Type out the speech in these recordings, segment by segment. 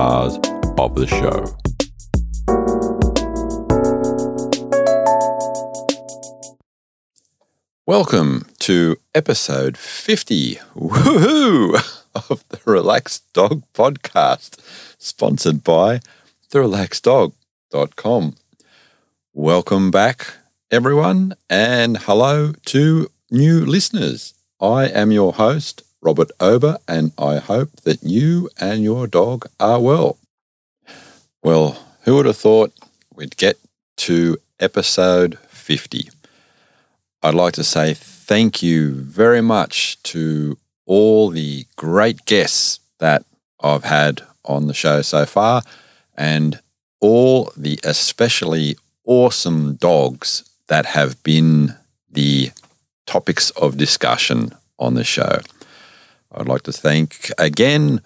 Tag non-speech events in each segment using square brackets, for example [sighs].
stars of the show. Welcome to episode 50 woohoo, [laughs] of the Relaxed Dog Podcast, sponsored by therelaxeddog.com. Welcome back, everyone, and hello to new listeners. I am your host, Robert Ober, and I hope that you and your dog are well. Well, who would have thought we'd get to episode 50? I'd like to say thank you very much to all the great guests that I've had on the show so far and all the especially awesome dogs that have been the topics of discussion on the show. I'd like to thank again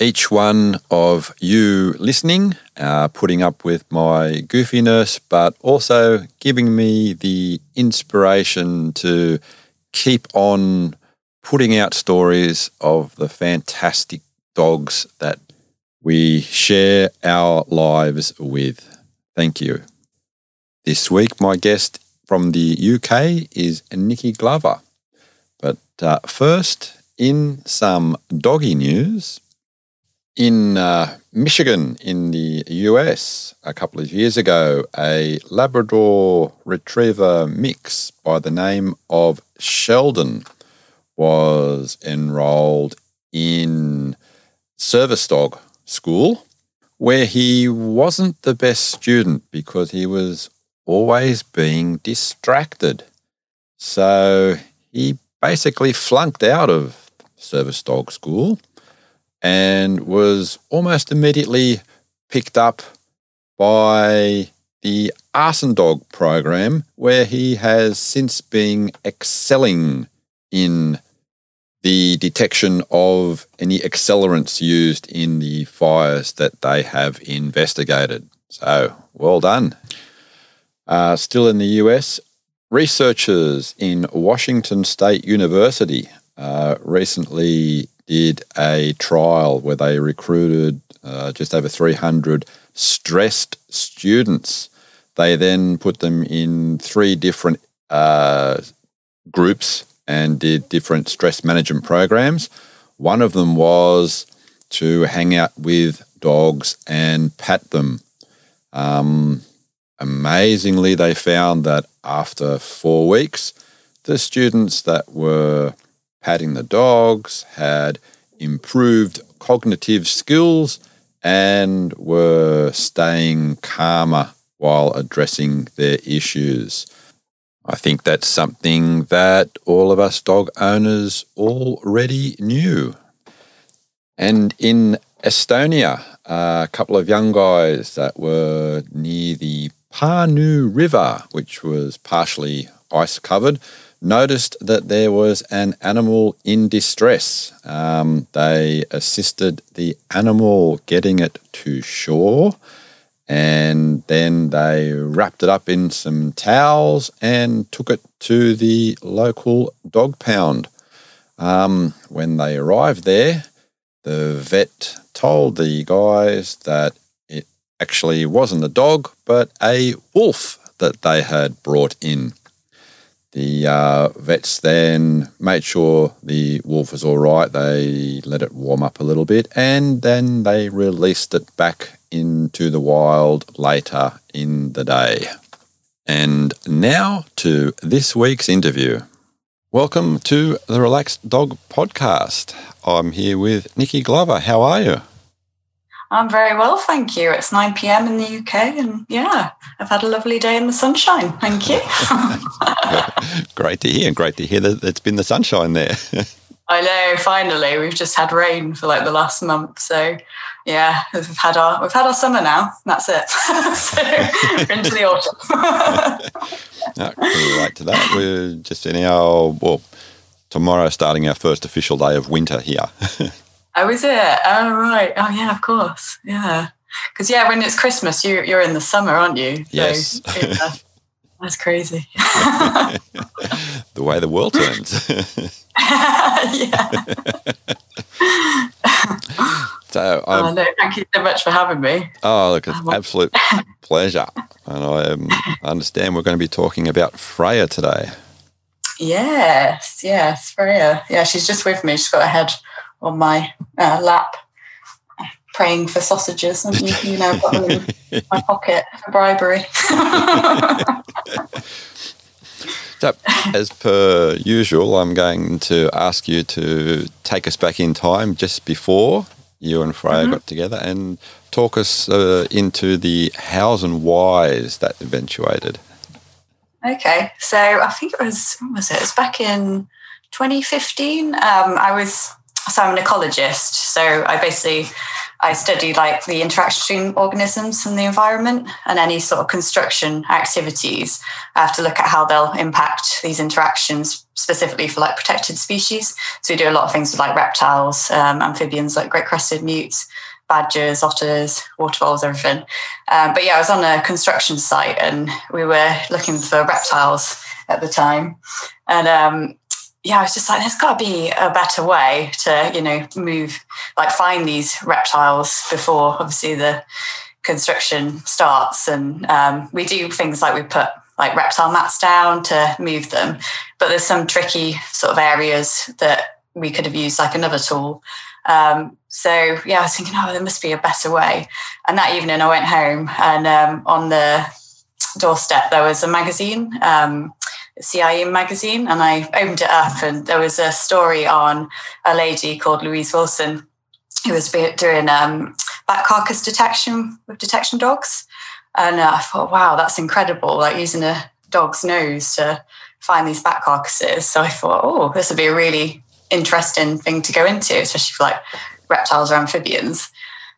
each one of you listening, uh, putting up with my goofiness, but also giving me the inspiration to keep on putting out stories of the fantastic dogs that we share our lives with. Thank you. This week, my guest from the UK is Nikki Glover. But uh, first, in some doggy news, in uh, Michigan, in the US, a couple of years ago, a Labrador Retriever mix by the name of Sheldon was enrolled in service dog school where he wasn't the best student because he was always being distracted. So he basically flunked out of service dog school and was almost immediately picked up by the arson dog program, where he has since been excelling in the detection of any accelerants used in the fires that they have investigated. So, well done. Uh, still in the US, researchers in Washington State University uh, recently did a trial where they recruited uh, just over 300 stressed students. They then put them in three different uh, groups and did different stress management programs. One of them was to hang out with dogs and pat them. Um, amazingly, they found that after four weeks, the students that were patting the dogs had improved cognitive skills and were staying calmer while addressing their issues. I think that's something that all of us dog owners already knew. And in Estonia, a couple of young guys that were near the Pärnu River, which was partially ice covered, noticed that there was an animal in distress. Um, they assisted the animal getting it to shore and then they wrapped it up in some towels and took it to the local dog pound. Um, when they arrived there, the vet told the guys that it actually wasn't a dog, but a wolf that they had brought in. The uh, vets then made sure the wolf was all right. They let it warm up a little bit and then they released it back into the wild later in the day. And now to this week's interview. Welcome to the Relaxed Dog Podcast. I'm here with Nikki Glover. How are you? I'm very well, thank you. It's 9 p.m. in the UK, and yeah, I've had a lovely day in the sunshine. Thank you. [laughs] great to hear. Great to hear that it's been the sunshine there. [laughs] I know. Finally, we've just had rain for like the last month, so yeah, we've had our we've had our summer now. That's it. [laughs] so we're into the autumn. no, right to that. We're just in our well tomorrow, starting our first official day of winter here. Oh, is it? Oh, right. Oh, yeah. Of course. Yeah. Because yeah, when it's Christmas, you you're in the summer, aren't you? So, yes. yeah. That's crazy. [laughs] [laughs] the way the world turns. yeah. [laughs] so, Oh, um, no, thank you so much for having me. oh, look, it's an absolute pleasure. And I um, understand we're going to be talking about Freya today. Yes, yes, Freya. Yeah, she's just with me. She's got her head on my uh, lap, praying for sausages. And you, [laughs] you know, got them in my pocket for bribery. [laughs] So, as per usual, I'm going to ask you to take us back in time just before you and Freya got together and talk us uh, into the hows and whys that eventuated. Okay, so I think it was was it? It was back in 2015. Um, I was so I'm an ecologist. So I basically I study like the interaction between organisms and the environment, and any sort of construction activities. I have to look at how they'll impact these interactions, specifically for like protected species. So we do a lot of things with like reptiles, um, amphibians like great crested newts, badgers, otters, water voles, everything. Um, but yeah, I was on a construction site and we were looking for reptiles at the time. And um, yeah, I was just like, there's got to be a better way to, you know, move, like find these reptiles before obviously the construction starts. And um, we do things like we put like reptile mats down to move them, but there's some tricky sort of areas that we could have used like another tool. Um, so yeah, I was thinking, oh, there must be a better way. And that evening, I went home, and um, on the doorstep there was a magazine, um, CIE magazine, and I opened it up, and there was a story on a lady called Louise Wilson who was doing um, bat carcass detection with detection dogs. And uh, I thought, wow, that's incredible! Like using a dog's nose to find these bat carcasses. So I thought, oh, this would be a really interesting thing to go into, especially for like reptiles or amphibians.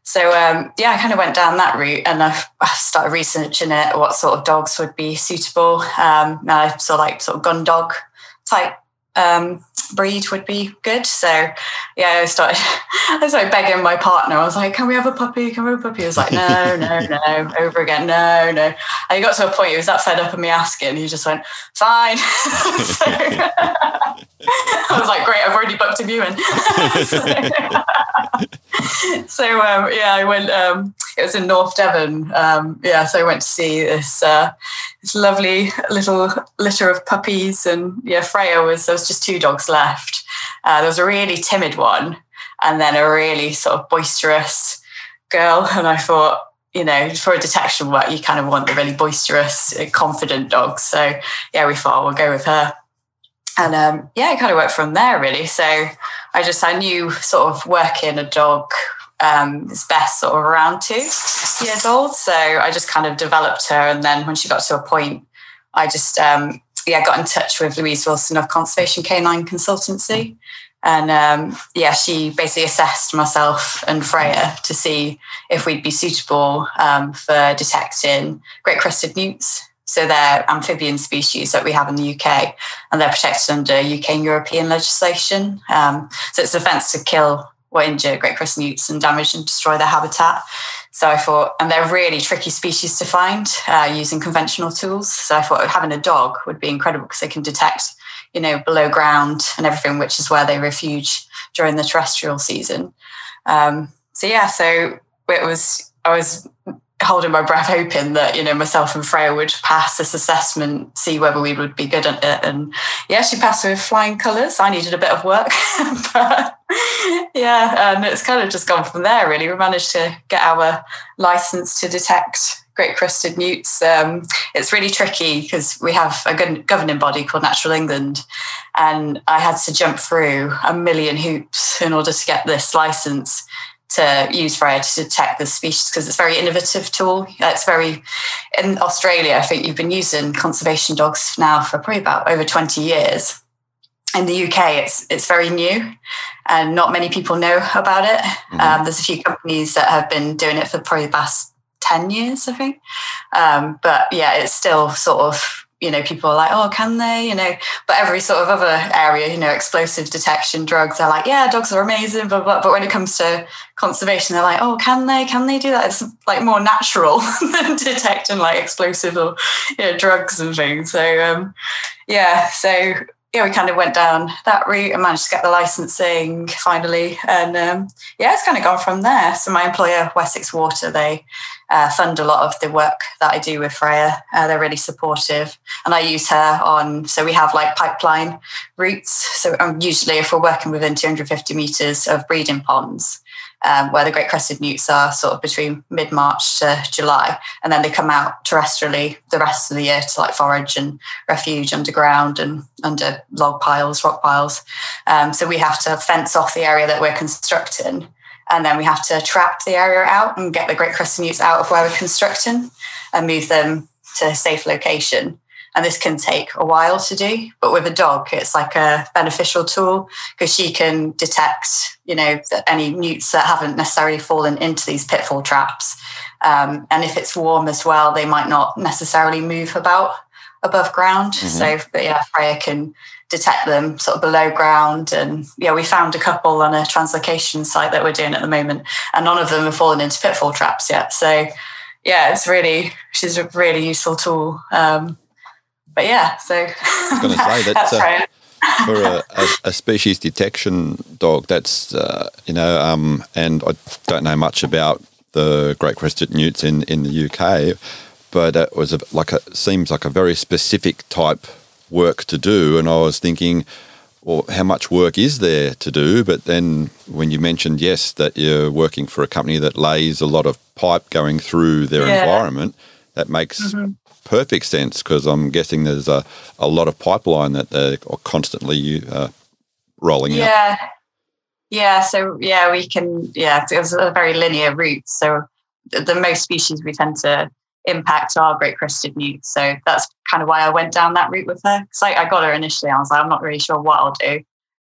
So um, yeah, I kind of went down that route, and I, I started researching it, what sort of dogs would be suitable. Um, I saw like sort of gun dog type um, breed would be good. So yeah, I started [laughs] I started begging my partner. I was like, "Can we have a puppy? Can we have a puppy?" He was like, "No, no, [laughs] no." Over again, no, no. And he got to a point he was that fed up of me asking. He just went, "Fine." [laughs] so, I was like, "Great, I've already booked a viewing." so, so um, yeah, I went. Um, [laughs] it was in North Devon. Um, yeah, so I went to see this uh, this lovely little litter of puppies, and yeah, Freya was there was just two dogs left. Uh, there was a really timid one, and then a really sort of boisterous girl. And I thought, you know, for a detection work, you kind of want the really boisterous, confident dogs. So yeah, we thought we'll go with her. And um, yeah, it kind of worked from there really. So I just I knew sort of working a dog um, is best sort of around two years old. So I just kind of developed her, and then when she got to a point, I just um, yeah got in touch with Louise Wilson of Conservation Canine Consultancy, and um, yeah, she basically assessed myself and Freya to see if we'd be suitable um, for detecting great crested newts. So they're amphibian species that we have in the UK, and they're protected under UK and European legislation. Um, so it's an offence to kill or injure great crested newts and damage and destroy their habitat. So I thought, and they're really tricky species to find uh, using conventional tools. So I thought having a dog would be incredible because they can detect, you know, below ground and everything, which is where they refuge during the terrestrial season. Um, so yeah, so it was I was holding my breath, [laughs] hoping that you know myself and Freya would pass this assessment, see whether we would be good at it. And yeah, she passed with flying colours. I needed a bit of work, [laughs] but yeah, and it's kind of just gone from there. Really, we managed to get our license to detect great crested newts. Um, it's really tricky because we have a governing body called Natural England, and I had to jump through a million hoops in order to get this license to use Freya to detect the species because it's a very innovative tool. It's very in Australia. I think you've been using conservation dogs now for probably about over twenty years. In the UK, it's it's very new, and not many people know about it. Mm-hmm. Um, there's a few companies that have been doing it for probably the past ten years, I think. Um, but yeah, it's still sort of you know, people are like, oh, can they? You know, but every sort of other area, you know, explosive detection drugs, they're like, yeah, dogs are amazing, blah, blah. But when it comes to conservation, they're like, oh, can they? Can they do that? It's like more natural [laughs] than detecting like explosive or you know, drugs and things. So um, yeah, so yeah, we kind of went down that route and managed to get the licensing finally. And um, yeah, it's kind of gone from there. So my employer, Wessex Water, they uh, fund a lot of the work that I do with Freya. Uh, they're really supportive, and I use her on. So we have like pipeline routes. So um, usually, if we're working within 250 meters of breeding ponds, um, where the great crested newts are sort of between mid March to July. And then they come out terrestrially the rest of the year to like forage and refuge underground and under log piles, rock piles. Um, so we have to fence off the area that we're constructing. And then we have to trap the area out and get the great crested newts out of where we're constructing and move them to a safe location and this can take a while to do but with a dog it's like a beneficial tool because she can detect you know any newts that haven't necessarily fallen into these pitfall traps. Um, and if it's warm as well they might not necessarily move about above ground. Mm-hmm. so but yeah freya can detect them sort of below ground. And yeah we found a couple on a translocation site that we're doing at the moment and none of them have fallen into pitfall traps yet. So yeah it's really she's a really useful tool. Um, but yeah, so I was going to say [laughs] that uh, for a, [laughs] a, a, species detection dog, that's uh, you know, um, and I don't know much about the great crested newts in in the UK, but it was a, like a seems like a very specific type work to do, and I was thinking. Well, how much work is there to do? But then, when you mentioned yes, that you're working for a company that lays a lot of pipe going through their yeah. environment, that makes mm-hmm perfect sense because I'm guessing there's a, a lot of pipeline that they're constantly uh, rolling yeah. out. Yeah. Yeah. So, yeah, we can, yeah, it's a very linear route. So, the, the most species we tend to impact are great crested newts. So, that's kind of why I went down that route with her. Because I, I got her initially, I was like, I'm not really sure what I'll do.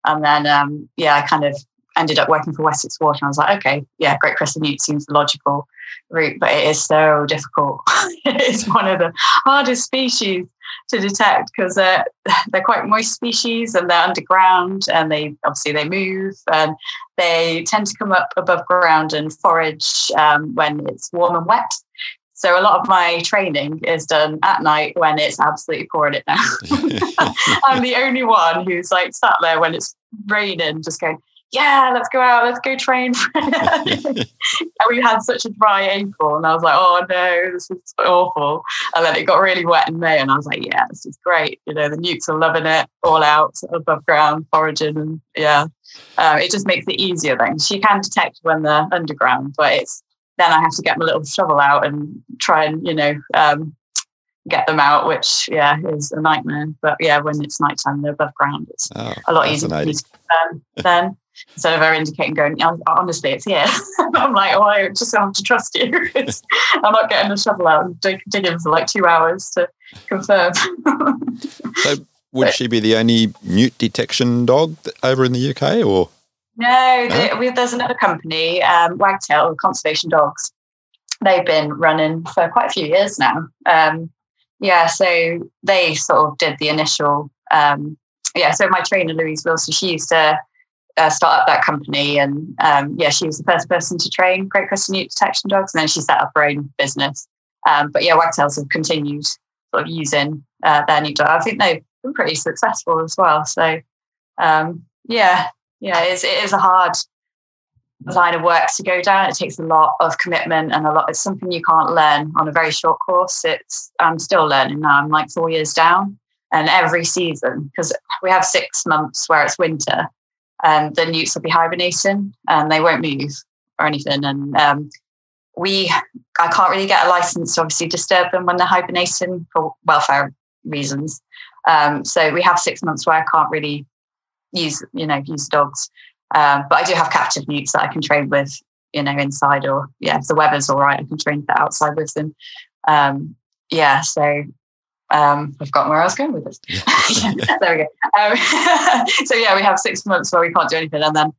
And then, um, yeah, I kind of ended up working for Wessex Water. And I was like, okay, yeah, Great Crested Newt seems the logical route, but it is so difficult. [laughs] it's one of the hardest species to detect because they're, [laughs] they're quite moist species and they're underground and they obviously they move and they tend to come up above ground and forage um, when it's warm and wet. So a lot of my training is done at night when it's absolutely pouring it down. [laughs] I'm the only one who's like sat there when it's raining, just going, yeah, let's go out, let's go train. [laughs] and we had such a dry April, and I was like, oh no, this is awful. And then it got really wet in May, and I was like, yeah, this is great. You know, the newts are loving it, all out above ground, foraging, and yeah, uh, it just makes it easier then. She can detect when they're underground, but it's then I have to get my little shovel out and try and you know um, get them out, which yeah is a nightmare. But yeah, when it's nighttime, they're above ground. It's oh, a lot easier um, then instead of her indicating going, honestly, it's here. [laughs] I'm like, oh, I just have to trust you. [laughs] I'm not getting the shovel out and dig- digging for like two hours to confirm. [laughs] so, would but, she be the only newt detection dog over in the UK, or? No, no? we, there's another company, um, Wagtail Conservation Dogs. They've been running for quite a few years now. Um, yeah, so they sort of did the initial. Um, yeah, so my trainer Louise Wilson, she used to uh, start up that company. And um, yeah, she was the first person to train Great Crested Newt detection dogs, and then she set up her own business. Um, but yeah, Wagtails have continued sort of using uh, their new dog. I think they've been pretty successful as well. So um, yeah, yeah, it is, it is a hard line of work to go down. It takes a lot of commitment and a lot. It's something you can't learn on a very short course. It's I'm still learning now. I'm like four years down, and every season because we have six months where it's winter, um, the newts will be hibernating and they won't move or anything. And um, we, I can't really get a license to obviously disturb them when they're hibernating for welfare reasons. Um, so we have six months where I can't really use, you know, use dogs. Um, but I do have captive newts that I can train with, you know, inside or yeah, if the weather's all right, I can train that outside with them. Um, yeah, so um, I've forgotten where I was going with this. [laughs] there we go. Um, [laughs] so yeah, we have six months where we can't do anything, and then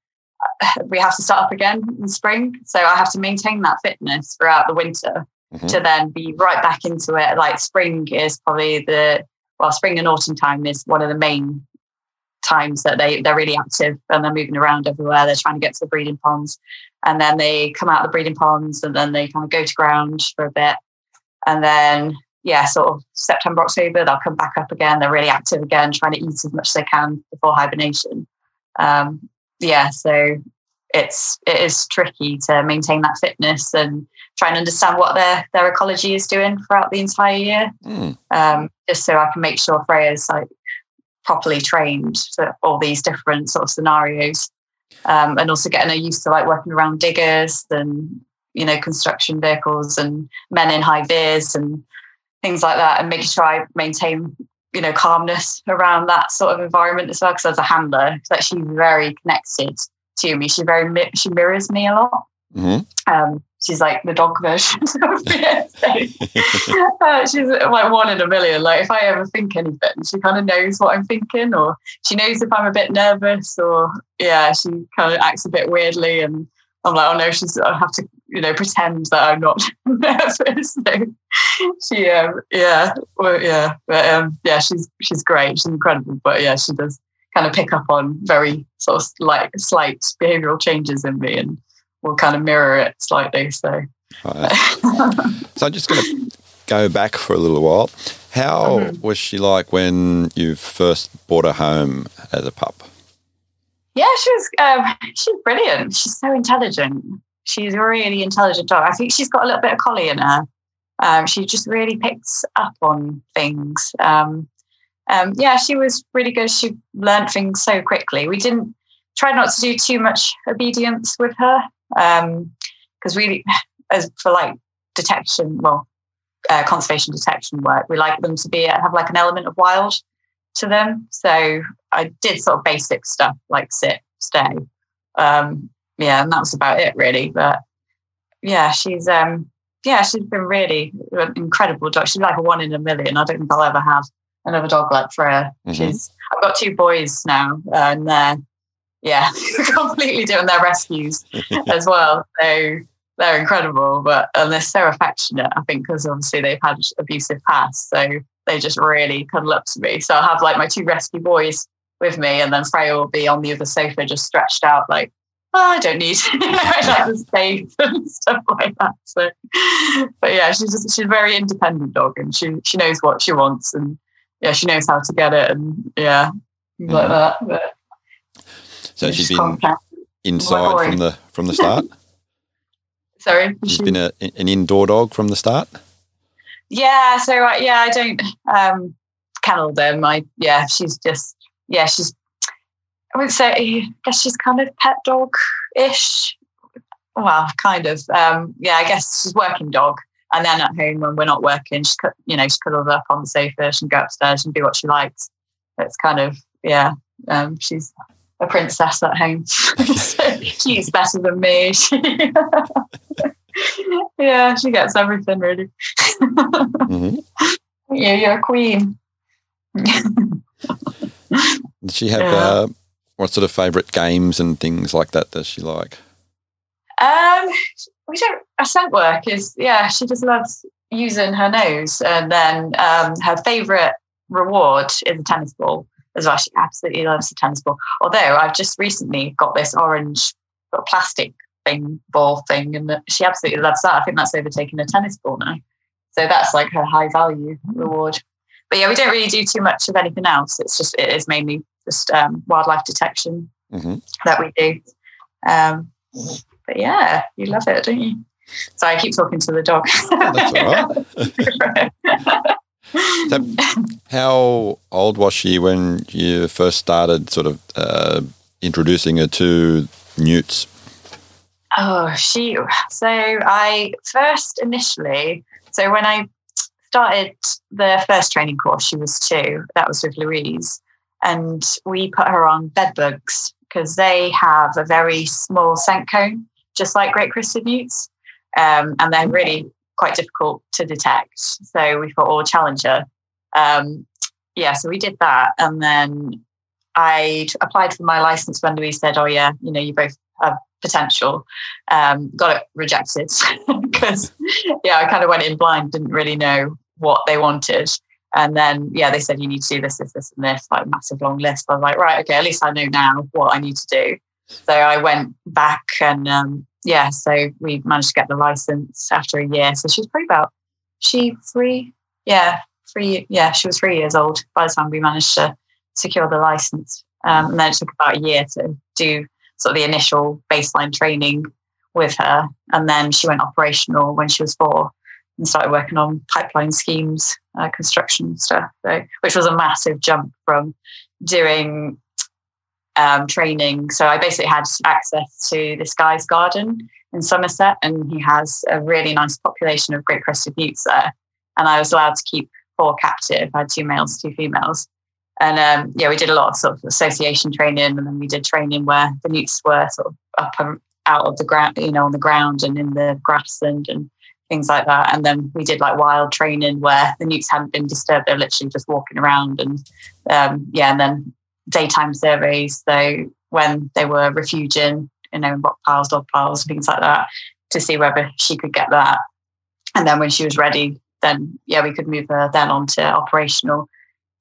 uh, we have to start up again in spring. So I have to maintain that fitness throughout the winter mm-hmm. to then be right back into it. Like spring is probably the well, spring and autumn time is one of the main times that they they're really active and they're moving around everywhere. They're trying to get to the breeding ponds, and then they come out of the breeding ponds, and then they kind of go to ground for a bit, and then yeah, sort of September October they'll come back up again. They're really active again, trying to eat as much as they can before hibernation. Um, yeah, so it's it is tricky to maintain that fitness and try and understand what their their ecology is doing throughout the entire year. Mm. Um, just so I can make sure Freya's like properly trained for all these different sort of scenarios. Um, and also getting her used to like working around diggers and you know construction vehicles and men in high vis and things like that and making sure I maintain you know calmness around that sort of environment as well because as a handler that she's very connected to me she very she mirrors me a lot mm-hmm. um, she's like the dog version [laughs] of me. [laughs] uh, she's like one in a million. Like if I ever think anything, she kind of knows what I'm thinking, or she knows if I'm a bit nervous, or yeah, she kind of acts a bit weirdly, and I'm like, oh no, she's I have to you know pretend that I'm not [laughs] nervous. [laughs] So she, um, yeah, well, yeah, but um, yeah, she's she's great. She's incredible, but yeah, she does kind of pick up on very sort of like slight behavioural changes in me and will kind of mirror it slightly. So, right. so I'm just going to go back for a little while. How mm-hmm. was she like when you first brought her home as a pup? Yeah, she was. Um, she's brilliant. She's so intelligent. She's a really intelligent dog. I think she's got a little bit of collie in her. Um, she just really picks up on things. Um, um, yeah, she was really good. She learned things so quickly. We didn't try not to do too much obedience with her because um, we, [sighs] as for like detection, well, uh, conservation detection work, we like them to be have like an element of wild to them. So I did sort of basic stuff like sit, stay, um, yeah, and that was about it really. But yeah, she's um, yeah, she's been really an incredible dog. She's like a one in a million. I don't think I'll ever have another dog like Freya. Mm-hmm. She's I've got two boys now, and they're yeah, [laughs] completely doing their rescues [laughs] as well. So they're incredible, but and they're so affectionate. I think because obviously they've had abusive past, so they just really cuddle up to me. So I'll have like my two rescue boys with me, and then Freya will be on the other sofa, just stretched out, like oh, I don't need you know, like the space [laughs] and stuff like that. So, but yeah, she's just she's a very independent dog, and she she knows what she wants, and yeah, she knows how to get it, and yeah, mm. like that. But, so she's been inside from the from the start. [laughs] Sorry, she's been a, an indoor dog from the start. Yeah, so uh, yeah, I don't um, kennel them. I yeah, she's just yeah, she's. I would say I guess she's kind of pet dog ish. Well, kind of. Um, yeah, I guess she's working dog. And then at home when we're not working, she you know she cuddles up on the sofa. She can go upstairs and do what she likes. It's kind of yeah. Um, she's a princess at home. [laughs] she's better than me. [laughs] yeah, she gets everything really. mm-hmm. [laughs] Yeah, you're a queen. She have yeah. uh, what sort of favourite games and things like that does she like? Um, we don't. Her scent work is yeah. She just loves using her nose, and then um, her favourite reward is a tennis ball as well. She absolutely loves the tennis ball. Although I've just recently got this orange plastic thing ball thing, and she absolutely loves that. I think that's overtaken a tennis ball now. So that's like her high value reward. But yeah, we don't really do too much of anything else. It's just it is mainly just um, wildlife detection mm-hmm. that we do. Um, but yeah, you love it, don't you? So I keep talking to the dog. That's all right. [laughs] How old was she when you first started sort of uh, introducing her to newts? Oh, she. So I first initially, so when I started the first training course, she was two. That was with Louise. And we put her on bed bugs because they have a very small scent cone, just like great crested newts. Um, and they're really quite difficult to detect. So we thought, oh, Challenger. Um, yeah, so we did that. And then I applied for my license when Louise said, oh, yeah, you know, you both have potential. Um, got it rejected [laughs] because, yeah, I kind of went in blind, didn't really know what they wanted. And then, yeah, they said, you need to do this, this, this, and this, like massive long list. I was like, right, okay, at least I know now what I need to do. So I went back and, um, yeah, so we managed to get the license after a year. So she's probably about, she three, yeah, three, yeah, she was three years old by the time we managed to secure the license. Um, and then it took about a year to do sort of the initial baseline training with her. And then she went operational when she was four and started working on pipeline schemes, uh, construction stuff, so, which was a massive jump from doing um, training. So I basically had access to this guy's garden in Somerset, and he has a really nice population of great crested newts there. And I was allowed to keep four captive. I had two males, two females. And um, yeah, we did a lot of sort of association training, and then we did training where the newts were sort of up and out of the ground, you know, on the ground and in the grassland and things like that. And then we did like wild training where the newts hadn't been disturbed; they're literally just walking around. And um, yeah, and then daytime surveys. So when they were refuging, you know, rock piles, dog piles, things like that, to see whether she could get that. And then when she was ready, then yeah, we could move her then on to operational.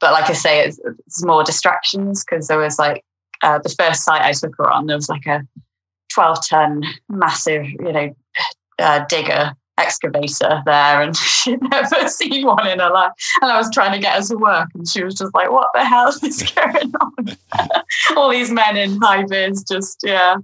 But like I say, it's, it's more distractions because there was like uh, the first site I took her on, there was like a 12 ton massive, you know, uh, digger excavator there and [laughs] she'd never seen one in her life. And I was trying to get her to work and she was just like, what the hell is [laughs] going on? [laughs] All these men in high vis just, yeah.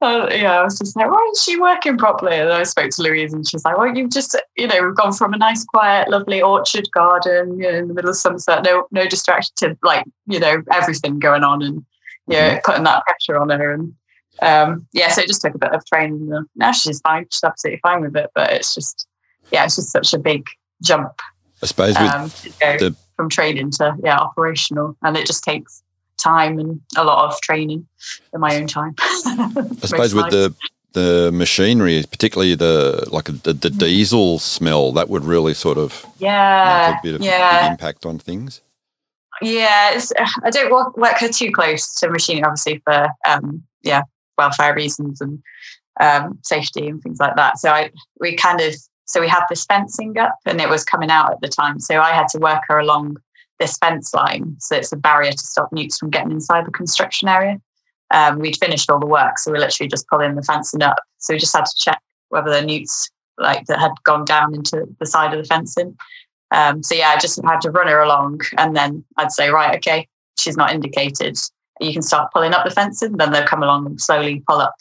Uh, yeah, I was just like, why isn't she working properly? And I spoke to Louise and she's like, well, you've just, you know, we've gone from a nice, quiet, lovely orchard garden you know, in the middle of Somerset, no, no distraction to like, you know, everything going on and, you know, putting that pressure on her. And um, yeah, so it just took a bit of training. Now she's fine; she's absolutely fine with it. But it's just, yeah, it's just such a big jump. I suppose um, the, from training to yeah operational, and it just takes time and a lot of training in my own time. [laughs] I suppose with the the machinery, particularly the like the, the mm. diesel smell, that would really sort of yeah make a bit of yeah. impact on things. Yeah, I don't work, work her too close to machinery, obviously for um, yeah welfare reasons and um, safety and things like that. So I we kind of so we had this fencing up and it was coming out at the time. So I had to work her along this fence line. So it's a barrier to stop newts from getting inside the construction area. Um, we'd finished all the work, so we literally just pulling the fencing up. So we just had to check whether the newts like that had gone down into the side of the fencing. Um, so yeah, I just had to run her along, and then I'd say, right, okay, she's not indicated you can start pulling up the fencing, then they'll come along and slowly pull up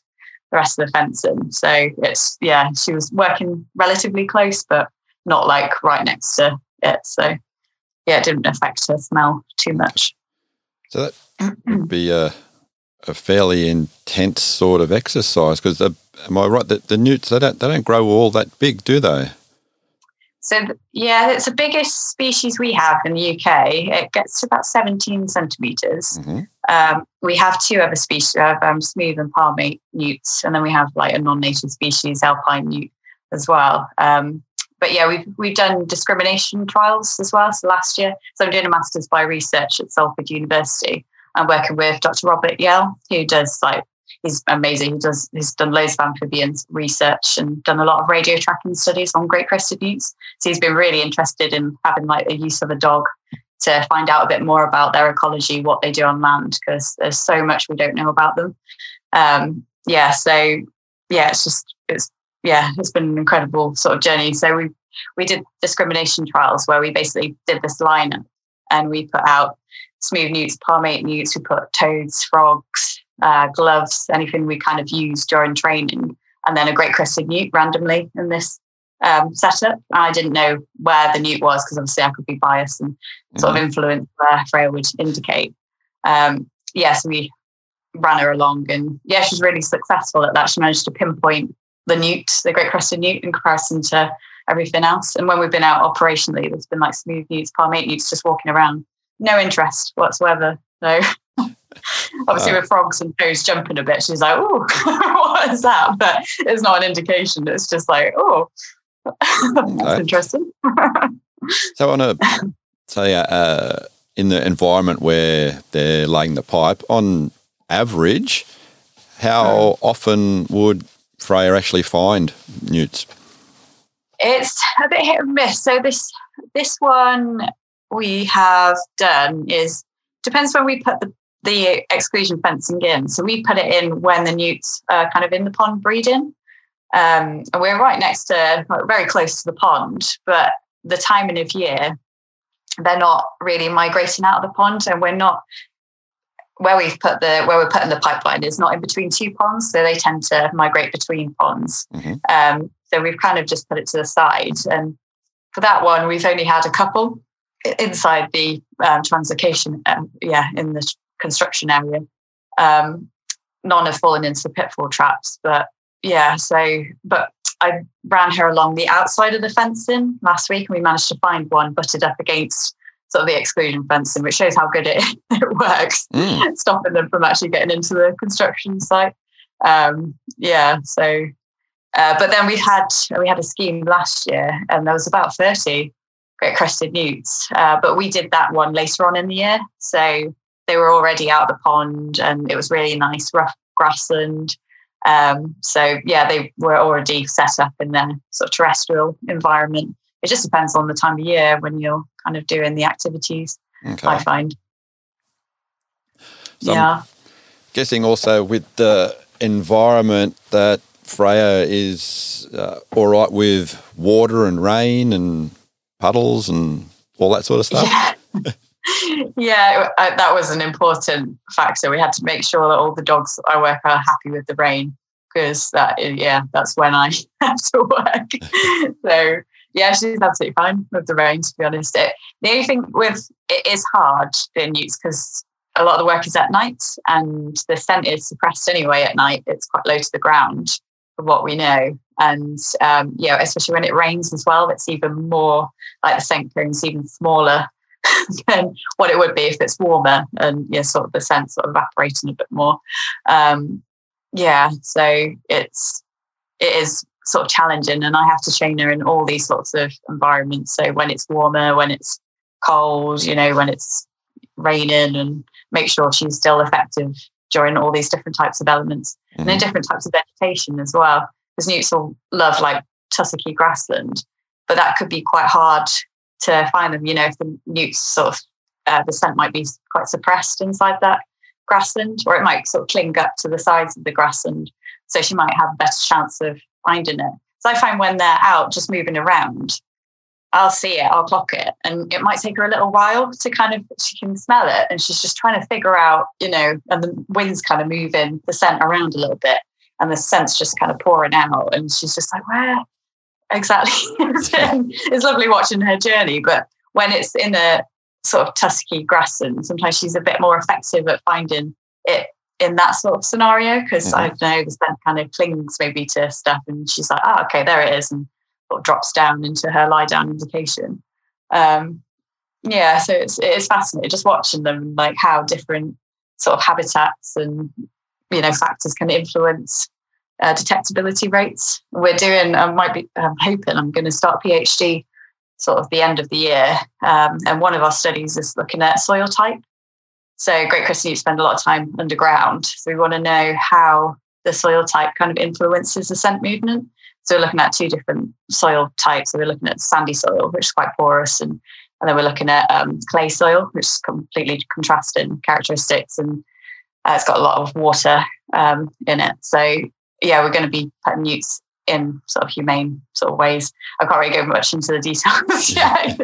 the rest of the fencing. So it's yeah, she was working relatively close, but not like right next to it. So yeah, it didn't affect her smell too much. So that would be a, a fairly intense sort of exercise because am I right that the newts they don't they don't grow all that big, do they? So yeah, it's the biggest species we have in the UK. It gets to about 17 centimeters. Mm-hmm. Um, we have two other species, of um, smooth and palmate newts, and then we have like a non-native species, alpine newt, as well. Um, but yeah, we've we've done discrimination trials as well. So last year, so I'm doing a master's by research at Salford University. I'm working with Dr. Robert Jehle, who does like he's amazing. He does he's done loads of amphibians research and done a lot of radio tracking studies on great crested newts. So he's been really interested in having like the use of a dog to find out a bit more about their ecology, what they do on land, because there's so much we don't know about them. Um, yeah, so yeah, it's just it's yeah, it's been an incredible sort of journey. So we we did discrimination trials where we basically did this lineup and we put out smooth newts, palmate newts, we put toads, frogs, uh, gloves, anything we kind of use during training, and then a great crested newt randomly in this um, setup. I didn't know where the newt was because obviously I could be biased and sort of mm-hmm. influence where Freya would indicate. Um, yes, yeah, so we ran her along, and yeah, she's really successful at that. She managed to pinpoint the newt, the great crested newt, in comparison to everything else. And when we've been out operationally, there's been like smooth newts, palmate newts just walking around, no interest whatsoever. No. [laughs] Obviously, uh, with frogs and toes jumping a bit, she's like, "Oh, [laughs] what is that?" But it's not an indication. It's just like, "Oh, [laughs] that's interesting." [laughs] so, on a say, uh, in the environment where they're laying the pipe, on average, how hmm. often would Freya actually find newts? It's a bit hit and miss. So this this one we have done is depends when we put the, the exclusion fencing in. So we put it in when the newts are kind of in the pond breeding. Um, and we're right next to, very close to the pond, but the timing of year, they're not really migrating out of the pond, and we're not where we've put the where we're putting the pipeline is not in between two ponds, so they tend to migrate between ponds. Mm-hmm. Um, so we've kind of just put it to the side, and for that one, we've only had a couple inside the um, translocation, um, yeah, in the construction area. Um, none have fallen into the pitfall traps, but yeah, so but I ran her along the outside of the fencing last week, and we managed to find one butted up against sort of the exclusion fencing, which shows how good it, [laughs] it works, mm. stopping them from actually getting into the construction site. Um, yeah, so uh, but then we had we had a scheme last year, and there was about thirty great crested newts. Uh, but we did that one later on in the year, so they were already out of the pond, and it was really nice rough grassland. Um, so yeah, they were already set up in their sort of terrestrial environment. It just depends on the time of year when you're kind of doing the activities. Okay. I find. So yeah. I'm guessing also with the environment that Freya is uh, all right with water and rain and puddles and all that sort of stuff. Yeah. [laughs] yeah, that was an important factor. We had to make sure that all the dogs I work are happy with the rain because that, yeah, that's when I [laughs] have to work. [laughs] so yeah, she's absolutely fine with the rain. To be honest, it, the only thing with it is hard doing newts because a lot of the work is at night and the scent is suppressed anyway at night. It's quite low to the ground for what we know. And um, yeah, especially when it rains as well, it's even more like the scent cone's even smaller [laughs] than what it would be if it's warmer and yeah, sort of the scent sort of evaporating a bit more. Um, yeah, so it's it is sort of challenging and I have to train her in all these sorts of environments. So when it's warmer, when it's cold, you know, when it's raining and make sure she's still effective during all these different types of elements mm-hmm. and then different types of vegetation as well. Because newts will love like tussocky grassland, but that could be quite hard to find them. You know, if the newts sort of uh, the scent might be quite suppressed inside that grassland, or it might sort of cling up to the sides of the grassland. So she might have a better chance of finding it. So I find when they're out just moving around, I'll see it, I'll clock it. And it might take her a little while to kind of, she can smell it. And she's just trying to figure out, you know, and the wind's kind of moving the scent around a little bit. And the scent's just kind of pouring out. And she's just like, where exactly? [laughs] it's lovely watching her journey. But when it's in a sort of tusky grassland, sometimes she's a bit more effective at finding it in that sort of scenario because mm-hmm. I don't know the scent kind of clings maybe to stuff and she's like, oh, okay, there it is. And sort of drops down into her lie down indication. Um, yeah, so it's it's fascinating just watching them, like how different sort of habitats and you know factors can influence uh, detectability rates. We're doing, I might be, I'm hoping I'm going to start PhD sort of the end of the year, um, and one of our studies is looking at soil type. So Great Crested spend a lot of time underground, so we want to know how the soil type kind of influences the scent movement. So we're looking at two different soil types. So we're looking at sandy soil, which is quite porous, and, and then we're looking at um, clay soil, which is completely contrasting characteristics, and uh, it's got a lot of water um, in it. So yeah, we're going to be putting newts in sort of humane sort of ways. I can't really go much into the details [laughs] yet.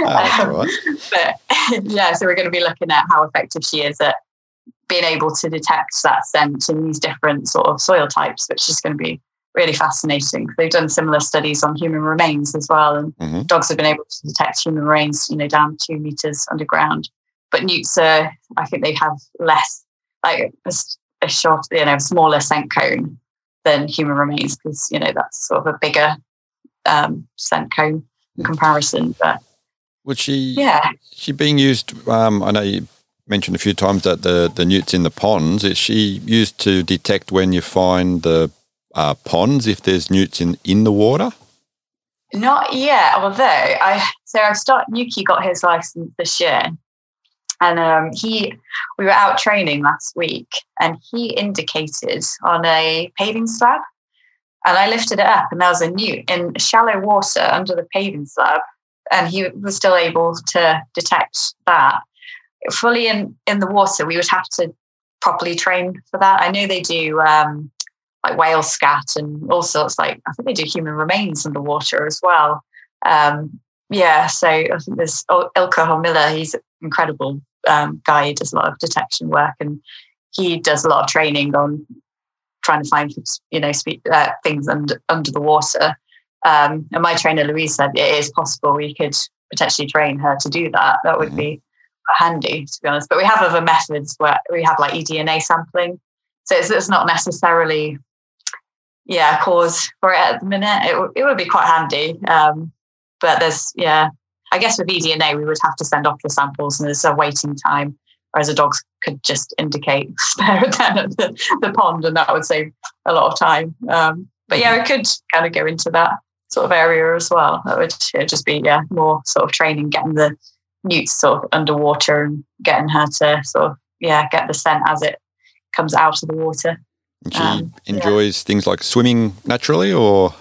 oh, [laughs] um, but [laughs] yeah, so we're going to be looking at how effective she is at being able to detect that scent in these different sort of soil types, which is going to be really fascinating. They've done similar studies on human remains as well, and mm-hmm. dogs have been able to detect human remains, you know, down two meters underground. But newts are, I think they have less, like a, a short, you know, smaller scent cone than human remains because you know that's sort of a bigger um, scent cone in comparison. But would she? Yeah, she being used. Um, I know you mentioned a few times that the the newts in the ponds. Is she used to detect when you find the uh, ponds if there's newts in, in the water? Not yet, although I so I start Nuki got his license this year, and um, he we were out training last week, and he indicated on a paving slab, and I lifted it up, and there was a newt in shallow water under the paving slab, and he was still able to detect that fully in in the water. We would have to properly train for that. I know they do um, like whale scat and all sorts. Like I think they do human remains underwater as well. Um, yeah, so I think there's Ilka Hormiller. He's incredible um, guy. He does a lot of detection work, and he does a lot of training on trying to find you know uh, things under under the water. Um, and my trainer Louise said it is possible we could potentially train her to do that. That would mm-hmm. be handy, to be honest. But we have other methods where we have like eDNA sampling, so it's, it's not necessarily yeah cause for it at the minute. It, w- it would be quite handy, um, but there's yeah. I guess with eDNA we would have to send off the samples, and there's a waiting time whereas a dog could just indicate [laughs] spare down at the, the, pond and that would save a lot of time. Um, but yeah, we could kind of go into that sort of area as well. That would just be yeah more sort of training, getting the newts sort of underwater and getting her to sort of yeah get the scent as it comes out of the water. She um, enjoys yeah. things like swimming naturally, or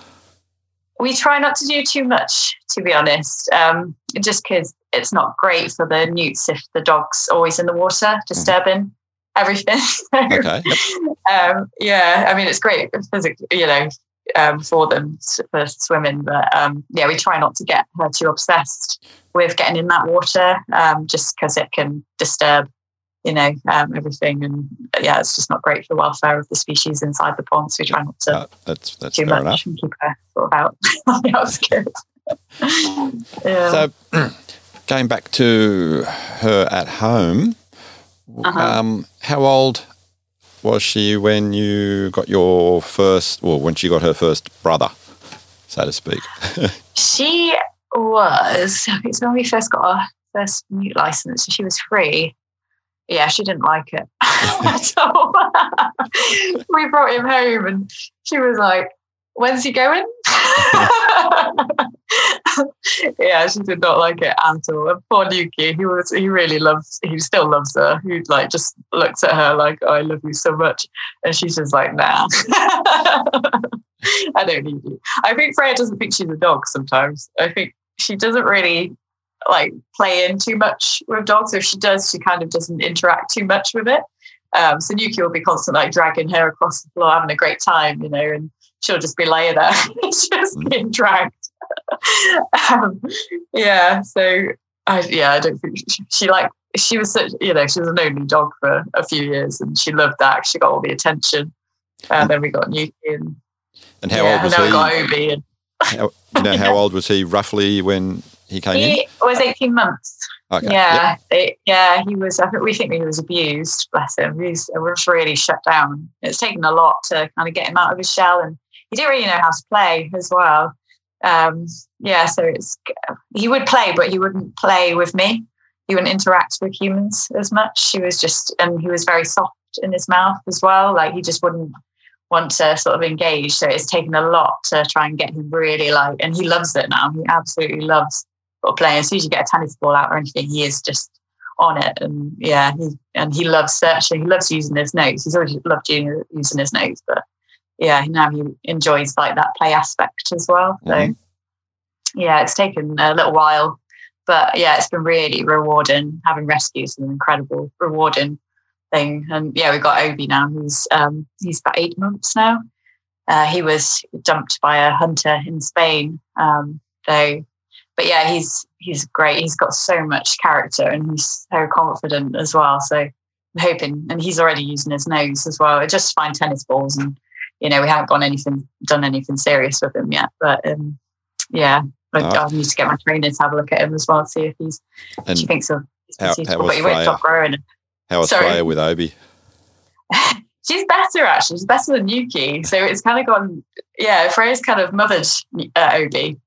we try not to do too much, to be honest, um, just because it's not great for the newts if the dog's always in the water mm-hmm. disturbing mm. everything. [laughs] okay. um, yeah, I mean, it's great physically, you know, um, for them for swimming, but um, yeah, we try not to get her too obsessed with getting in that water, um, just because it can disturb you know, um, everything. And yeah, it's just not great for the welfare of the species inside the pond. So we try not to uh, that's, that's too much enough. and keep her sort of out [laughs] on the outskirts. [laughs] yeah. So [clears throat] going back to her at home, uh-huh. um, how old was she when you got your first, or when she got her first brother, so to speak? [laughs] she was, so when we first got our first newt license, so she was free yeah, she didn't like it [laughs] [laughs] we brought him home and she was like, When's he going? [laughs] yeah, she did not like it at all. And poor Nuki, he was he really loves he still loves her. He like just looks at her like, oh, I love you so much. And she's just like, nah. I don't need you. I think Freya doesn't think she's a dog sometimes. I think she doesn't really like play in too much with dogs. If she does, she kind of doesn't interact too much with it. Um, so Nuki will be constantly like dragging her across the floor, having a great time, you know, and she'll just be laying there, [laughs] just mm. being dragged. [laughs] um, yeah, so I, yeah, I don't think she, she, like she was such, you know, she was an only dog for a few years, and she loved that. She got all the attention, and then we got Nuki, and and how yeah, old was and he? got Obi, and how, you know, [laughs] how old was he roughly when he came he in? was 18 months. Okay. Yeah, yep. it, yeah, he was. I think we think he was abused. Bless him. He was, was really shut down. It's taken a lot to kind of get him out of his shell, and he didn't really know how to play as well. Um, yeah, so it's he would play, but he wouldn't play with me. He wouldn't interact with humans as much. He was just, and he was very soft in his mouth as well. Like he just wouldn't want to sort of engage. So it's taken a lot to try and get him really like, and he loves it now. He absolutely loves sort of playing. As soon as you get a tennis ball out or anything, he is just on it. And yeah, he and he loves searching. He loves using his nose. He's always loved using his nose, but yeah, now he enjoys like that play aspect as well. So mm-hmm. yeah, it's taken a little while, but yeah, it's been really rewarding. Having rescues is an incredible rewarding thing. And yeah, we've got Obi now. He's um, he's about eight months now. Uh, he was dumped by a hunter in Spain. Um, so but yeah, he's he's great. He's got so much character and he's so confident as well. So I'm hoping, and he's already using his nose as well. just find tennis balls, and you know we haven't gone anything done anything serious with him yet. But um, yeah, I, oh. I need to get my trainer to have a look at him as well, see if he's and she thinks of. How, how was Freya? growing. How was Sorry. Freya with Obi? [laughs] She's better actually. She's better than Nuki. So it's kind of gone. Yeah, Freya's kind of mothered uh, Obi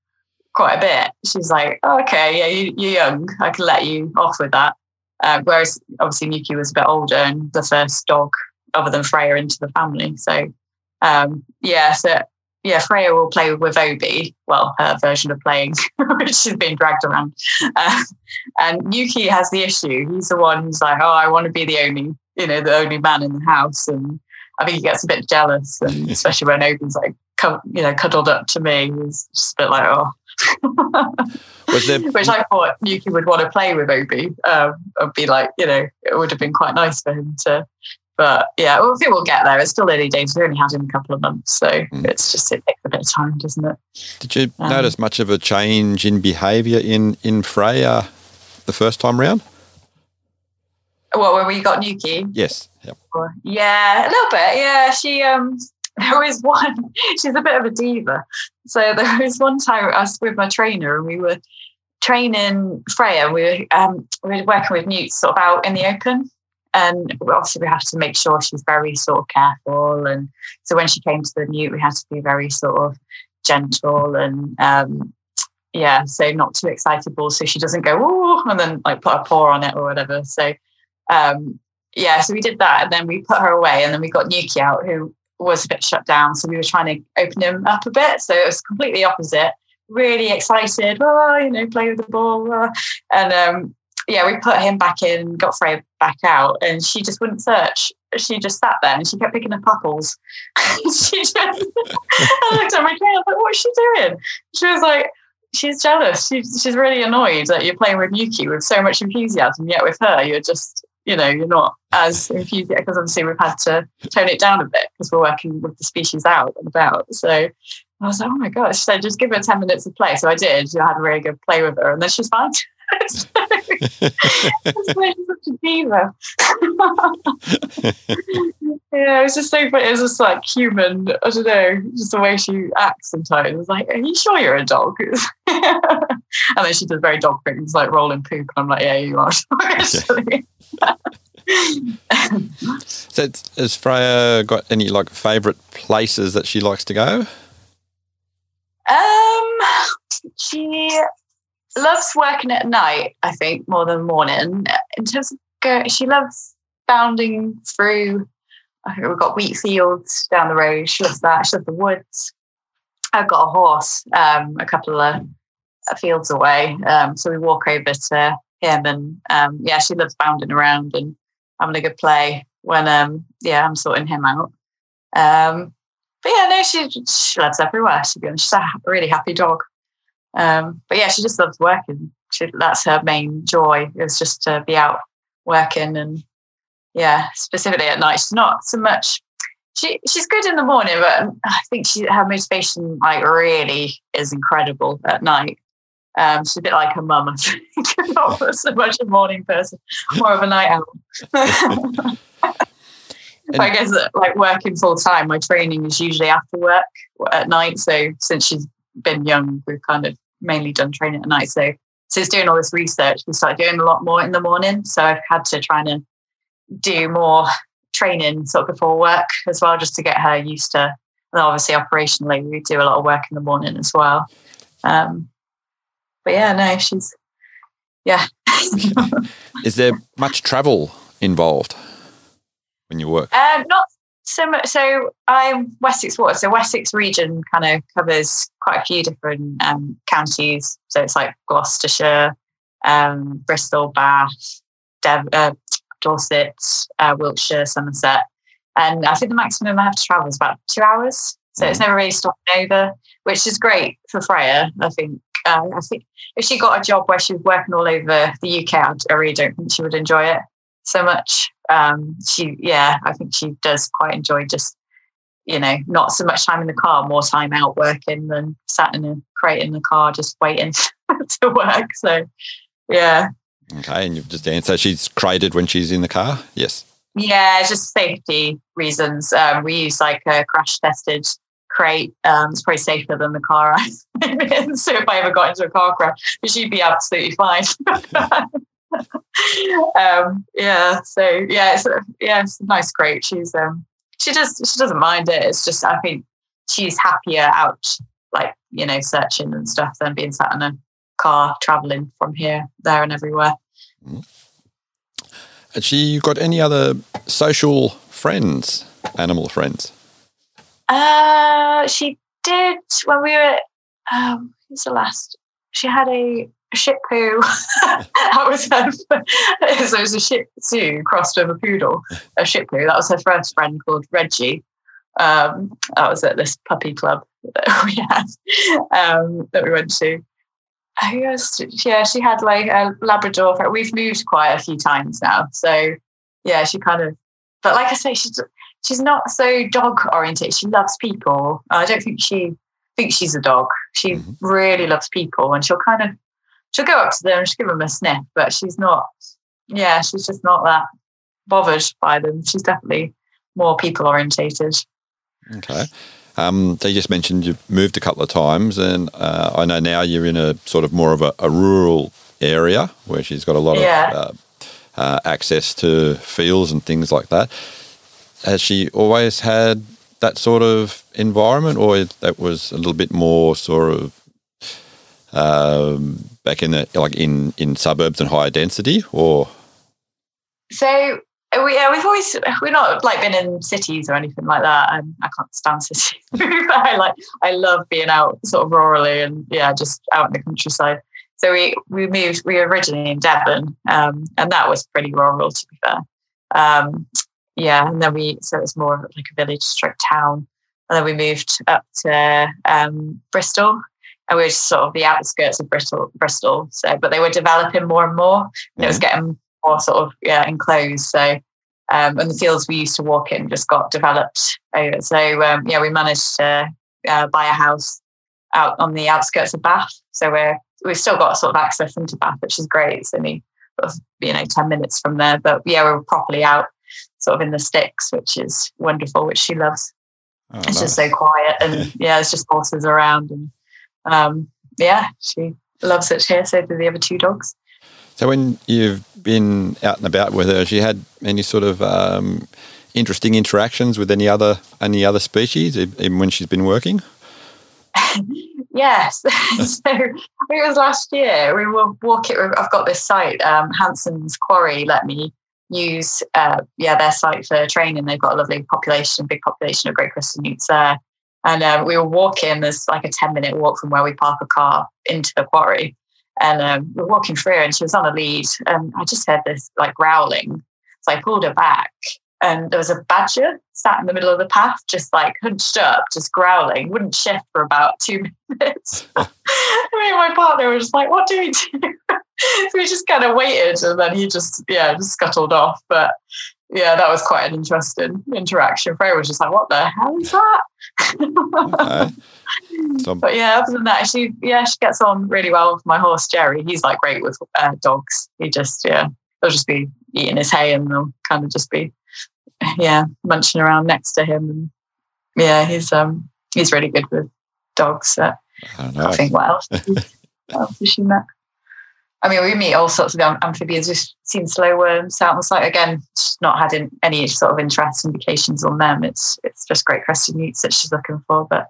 quite a bit. She's like, oh, okay, yeah, you, are young. I can let you off with that. Uh, whereas obviously Nuki was a bit older and the first dog other than Freya into the family. So um, yeah, so yeah, Freya will play with Obi, well, her version of playing, [laughs] which is being dragged around. Uh, and Nuki has the issue. He's the one who's like, oh, I want to be the only, you know, the only man in the house. And I think he gets a bit jealous, and [laughs] especially when Obi's like, you know, cuddled up to me. He's just a bit like, oh, [laughs] there... Which I thought Nuki would want to play with Obi. Um, be like, you know, it would have been quite nice for him to. But yeah, well, I think we'll get there. It's still early days. We only had him a couple of months, so mm. it's just it takes a bit of time, doesn't it? Did you um, notice much of a change in behaviour in in Freya the first time round? What when we got Nuki? Yes. Yep. Yeah, a little bit. Yeah, she um there was one, [laughs] she's a bit of a diva. So there was one time I was with my trainer and we were training Freya. We were, um, we were working with newts sort of out in the open. And obviously, we have to make sure she's very sort of careful. And so when she came to the newt, we had to be very sort of gentle and um, yeah, so not too excitable, so she doesn't go oh and then like put a paw on it or whatever. So um, yeah, so we did that, and then we put her away, and then we got Nuki out, who was a bit shut down. So we were trying to open him up a bit. So it was completely opposite. Really excited, oh, you know, play with the ball. Oh. And um, yeah, we put him back in, got Freya back out, and she just wouldn't search. She just sat there and she kept picking up apples. [laughs] she just, I looked at my trainer, I was like, what's she doing? She was like, she's jealous. She's really annoyed that you're playing with Nuki with so much enthusiasm, yet with her, you're just you know, you're not as infused because obviously we've had to tone it down a bit because we're working with the species out and about. So I was like, oh my gosh, so just give her 10 minutes of play. So I did. I had a really good play with her and then [laughs] [laughs] she's fine. so, such a diva. [laughs] [laughs] yeah, it was just so funny. It was just like human, I don't know, just the way she acts sometimes. It was like, are you sure you're a dog? [laughs] and then she does very dog things like rolling poop. And I'm like, yeah, you are. [laughs] so has Freya got any like favorite places that she likes to go? Um, she loves working at night. I think more than morning. In terms of go, she loves bounding through. We've got wheat fields down the road. She loves that. She loves the woods. I've got a horse um, a couple of fields away, um, so we walk over to him, and um, yeah, she loves bounding around and having a good play when um yeah I'm sorting him out. Um, but yeah, no, she she loves everywhere. She's a really happy dog. Um, but yeah, she just loves working. She, that's her main joy is just to be out working and yeah, specifically at night. She's not so much. She she's good in the morning, but I think she her motivation like really is incredible at night. Um, she's a bit like her mum, I think. [laughs] Not so much a morning person, more of a night owl. [laughs] I guess like working full time, my training is usually after work at night. So since she's been young, we've kind of mainly done training at night. So since doing all this research, we started doing a lot more in the morning. So I've had to try and do more training sort of before work as well, just to get her used to. And obviously, operationally, we do a lot of work in the morning as well. Um, but yeah, no, she's yeah. [laughs] Is there much travel involved when you work? Um, not so much. So I'm Wessex Water. So Wessex region kind of covers quite a few different um, counties. So it's like Gloucestershire, um, Bristol, Bath, Dev- uh, Dorset, uh, Wiltshire, Somerset. And I think the maximum I have to travel is about two hours. So it's mm. never really stopping over, which is great for Freya. I think uh, I think if she got a job where she was working all over the UK, I really don't think she would enjoy it so much. Um, she, yeah, I think she does quite enjoy just, you know, not so much time in the car, more time out working than sat in a crate in the car just waiting [laughs] to work. So, yeah. Okay, and you've just answered. She's crated when she's in the car. Yes. Yeah, just safety reasons. Um, we use like a crash tested crate. Um, it's probably safer than the car I'm [laughs] in. So if I ever got into a car crash, she'd be absolutely fine. [laughs] um, yeah. So yeah, it's a, yeah, it's a nice crate. She's um, she just she doesn't mind it. It's just I think she's happier out like you know searching and stuff than being sat in a car traveling from here, there, and everywhere. Mm-hmm. Has she got any other social friends, animal friends? Uh, she did when we were. Um, who's the last? She had a, shih tzu. [laughs] that was her. [laughs] so it was a shih tzu crossed with a poodle, a shih tzu. That was her first friend called Reggie. Um, that was at this puppy club that [laughs] we had um, that we went to. Who else? Yeah, she had like a Labrador. We've moved quite a few times now, so yeah, she kind of. But like I say, she's she's not so dog oriented. She loves people. I don't think she thinks she's a dog. She mm-hmm. really loves people, and she'll kind of she'll go up to them and she'll give them a sniff, but she's not. Yeah, she's just not that bothered by them. She's definitely more people orientated. Okay. Um, so you just mentioned you've moved a couple of times, and uh, I know now you're in a sort of more of a, a rural area where she's got a lot yeah. of uh, uh, access to fields and things like that. Has she always had that sort of environment, or that was a little bit more sort of um, back in the like in in suburbs and higher density, or? So we, yeah, we've always we're not like been in cities or anything like that. and I can't stand [laughs] cities. I like I love being out sort of rurally and yeah, just out in the countryside. So we we moved. We were originally in Devon, um, and that was pretty rural to be fair. Um, yeah, and then we so it was more like a village stroke town, and then we moved up to um, Bristol, and we were sort of the outskirts of Bristol. Bristol. So, but they were developing more and more, and it was getting more sort of yeah enclosed. So um, and the fields we used to walk in just got developed over. So um, yeah, we managed to uh, buy a house out on the outskirts of Bath. So we're we've still got sort of access into Bath, which is great. It's only sort of, you know ten minutes from there, but yeah, we're properly out sort of in the sticks, which is wonderful, which she loves. Oh, it's nice. just so quiet and [laughs] yeah, it's just horses around and um, yeah, she loves it here. So do the other two dogs. So when you've been out and about with her, has she had any sort of um, interesting interactions with any other any other species, even when she's been working? [laughs] yes. [laughs] so it was last year. We were walking. I've got this site, um, Hanson's Quarry. Let me use uh, yeah their site for training. They've got a lovely population, big population of great crested newts there. And uh, we were walking. There's like a ten minute walk from where we park a car into the quarry. And um, we are walking through, and she was on a lead, and I just heard this like growling. So I pulled her back, and there was a badger sat in the middle of the path, just like hunched up, just growling, wouldn't shift for about two [laughs] minutes. [laughs] Me and my partner were just like, "What do we do?" so [laughs] we just kind of waited, and then he just yeah just scuttled off. But yeah, that was quite an interesting interaction. Freya was just like, "What the hell is that?" Okay. [laughs] so, but yeah, other than that, she yeah she gets on really well with my horse Jerry. He's like great with uh, dogs. He just yeah they'll just be eating his hay and they'll kind of just be yeah munching around next to him and yeah he's um he's really good with dogs. So I, I think what else? [laughs] what else has she met? I mean, we meet all sorts of amphibians. We've seen slow worms out on site. Again, not had any sort of interest indications on them. It's it's just great crested newts that she's looking for. But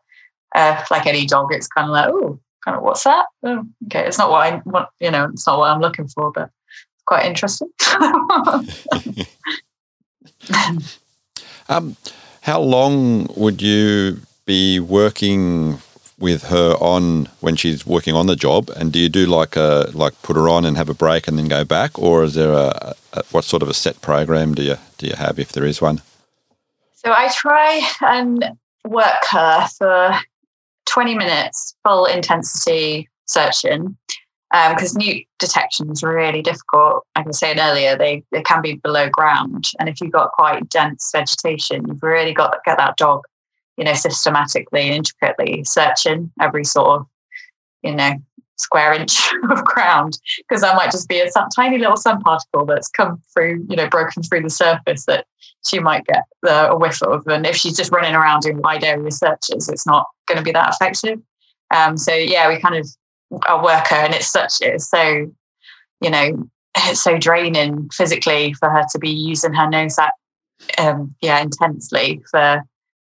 uh, like any dog, it's kind of like, oh, kind of what's that? Oh, okay, it's not what I want. You know, it's not what I'm looking for, but it's quite interesting. [laughs] um, how long would you be working with her on when she's working on the job? And do you do like a like put her on and have a break and then go back, or is there a, a what sort of a set program do you do you have if there is one? So I try and work her for twenty minutes, full intensity searching. Because um, newt detection is really difficult. Like I saying earlier, they, they can be below ground. And if you've got quite dense vegetation, you've really got to get that dog you know, systematically and intricately searching every sort of, you know, square inch [laughs] of ground because that might just be a tiny little sun particle that's come through, you know, broken through the surface that she might get the, a whiff of. And if she's just running around doing wide area searches, it's not going to be that effective. Um, so yeah, we kind of a worker, and it's such it's so, you know, it's so draining physically for her to be using her nose that um, yeah intensely for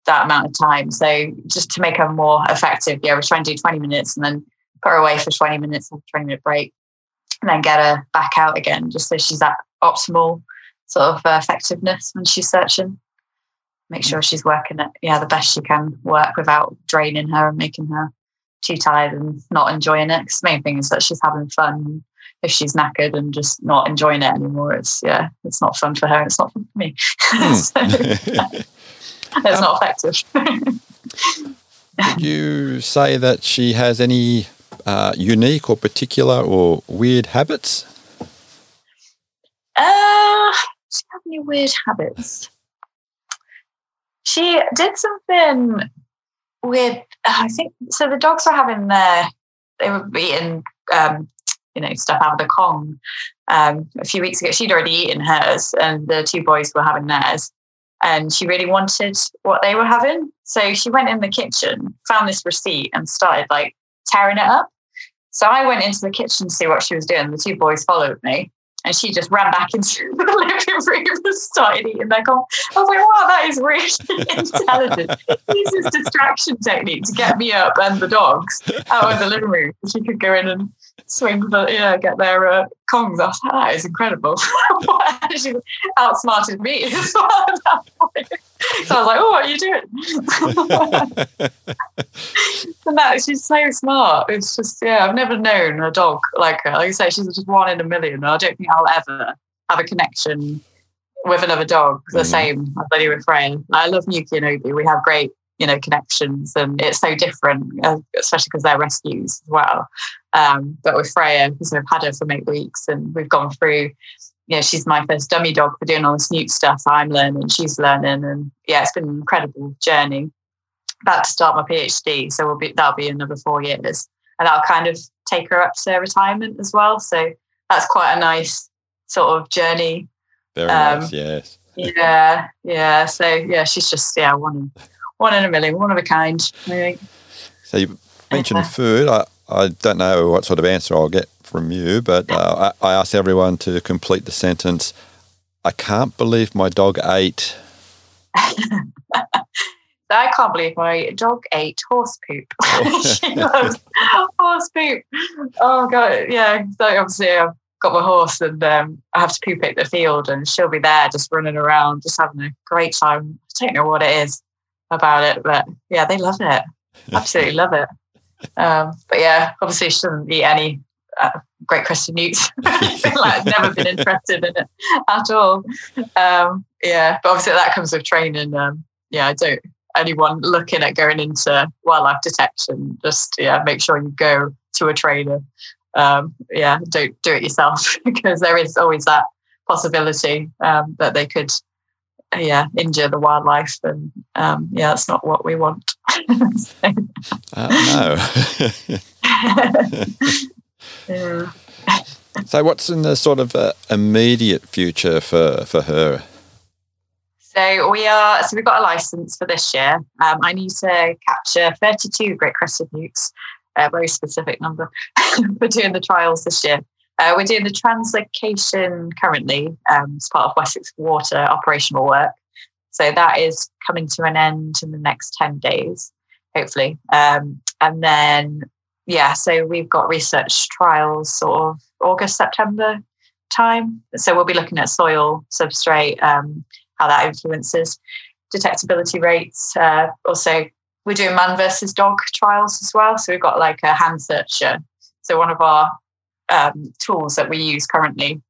that amount of time. So just to make her more effective, yeah, we're trying to do 20 minutes and then put her away for 20 minutes, have a 20 minute break, and then get her back out again, just so she's at optimal sort of uh, effectiveness when she's searching. Make sure she's working at yeah the best she can work without draining her and making her too tired and not enjoying it. Because the main thing is that she's having fun. If she's knackered and just not enjoying it anymore, it's yeah, it's not fun for her. It's not fun for me. [laughs] Hmm. so, [laughs] [laughs] it's not effective. [laughs] Would you say that she has any uh, unique or particular or weird habits? Uh, she have any weird habits? She did something weird. I think so. The dogs were having their, they were eating, um, you know, stuff out of the Kong um, a few weeks ago. She'd already eaten hers, and the two boys were having theirs. And she really wanted what they were having. So she went in the kitchen, found this receipt, and started like tearing it up. So I went into the kitchen to see what she was doing. The two boys followed me. And she just ran back [laughs] into the living room and started eating their corn. I was like, wow, that is really [laughs] intelligent. Uses distraction technique to get me up and the dogs out of the living room. She could go in and swing the, yeah, get their uh, Kongs. Like, that is incredible. [laughs] she outsmarted me [laughs] as well at that point. So I was like, oh, what are you doing? [laughs] and that, she's so smart. It's just, yeah, I've never known a dog like her. Like I say, she's just one in a million. I don't think I'll ever have a connection with another dog the mm-hmm. same as I do with Freya. I love Nuki and Obi. We have great, you know, connections, and it's so different, uh, especially because they're rescues as well. Um, but with Freya, because I've had her for eight weeks, and we've gone through. You know, she's my first dummy dog for doing all this new stuff. I'm learning, she's learning, and yeah, it's been an incredible journey. About to start my PhD, so we'll be that'll be another four years, and that'll kind of take her up to retirement as well. So that's quite a nice sort of journey. Very um, nice, yes. Yeah, yeah. So yeah, she's just yeah one one in a million, one of a kind. Think. So you mentioned yeah. food. I, I don't know what sort of answer I'll get from you, but uh, I, I ask everyone to complete the sentence. I can't believe my dog ate. [laughs] I can't believe my dog ate horse poop. [laughs] [laughs] she loves horse poop. Oh god, yeah. So obviously I've got my horse and um, I have to poop at the field, and she'll be there just running around, just having a great time. I don't know what it is about it, but yeah, they love it. Absolutely love it. Um, but yeah, obviously doesn't eat any uh, Great Crested Newts. [laughs] like never been interested in it at all. Um, yeah, but obviously that comes with training. Um, yeah, I don't. Anyone looking at going into wildlife detection, just yeah, make sure you go to a trainer. Um, yeah, don't do it yourself [laughs] because there is always that possibility um, that they could yeah injure the wildlife and um, yeah that's not what we want so. [laughs] uh, no [laughs] yeah. so what's in the sort of uh, immediate future for for her so we are so we've got a license for this year um, i need to capture 32 great crested newts a very specific number [laughs] for doing the trials this year uh, we're doing the translocation currently um, as part of Wessex Water operational work. So that is coming to an end in the next 10 days, hopefully. Um, and then, yeah, so we've got research trials sort of August, September time. So we'll be looking at soil, substrate, um, how that influences detectability rates. Uh, also, we're doing man versus dog trials as well. So we've got like a hand searcher. So one of our um, tools that we use currently.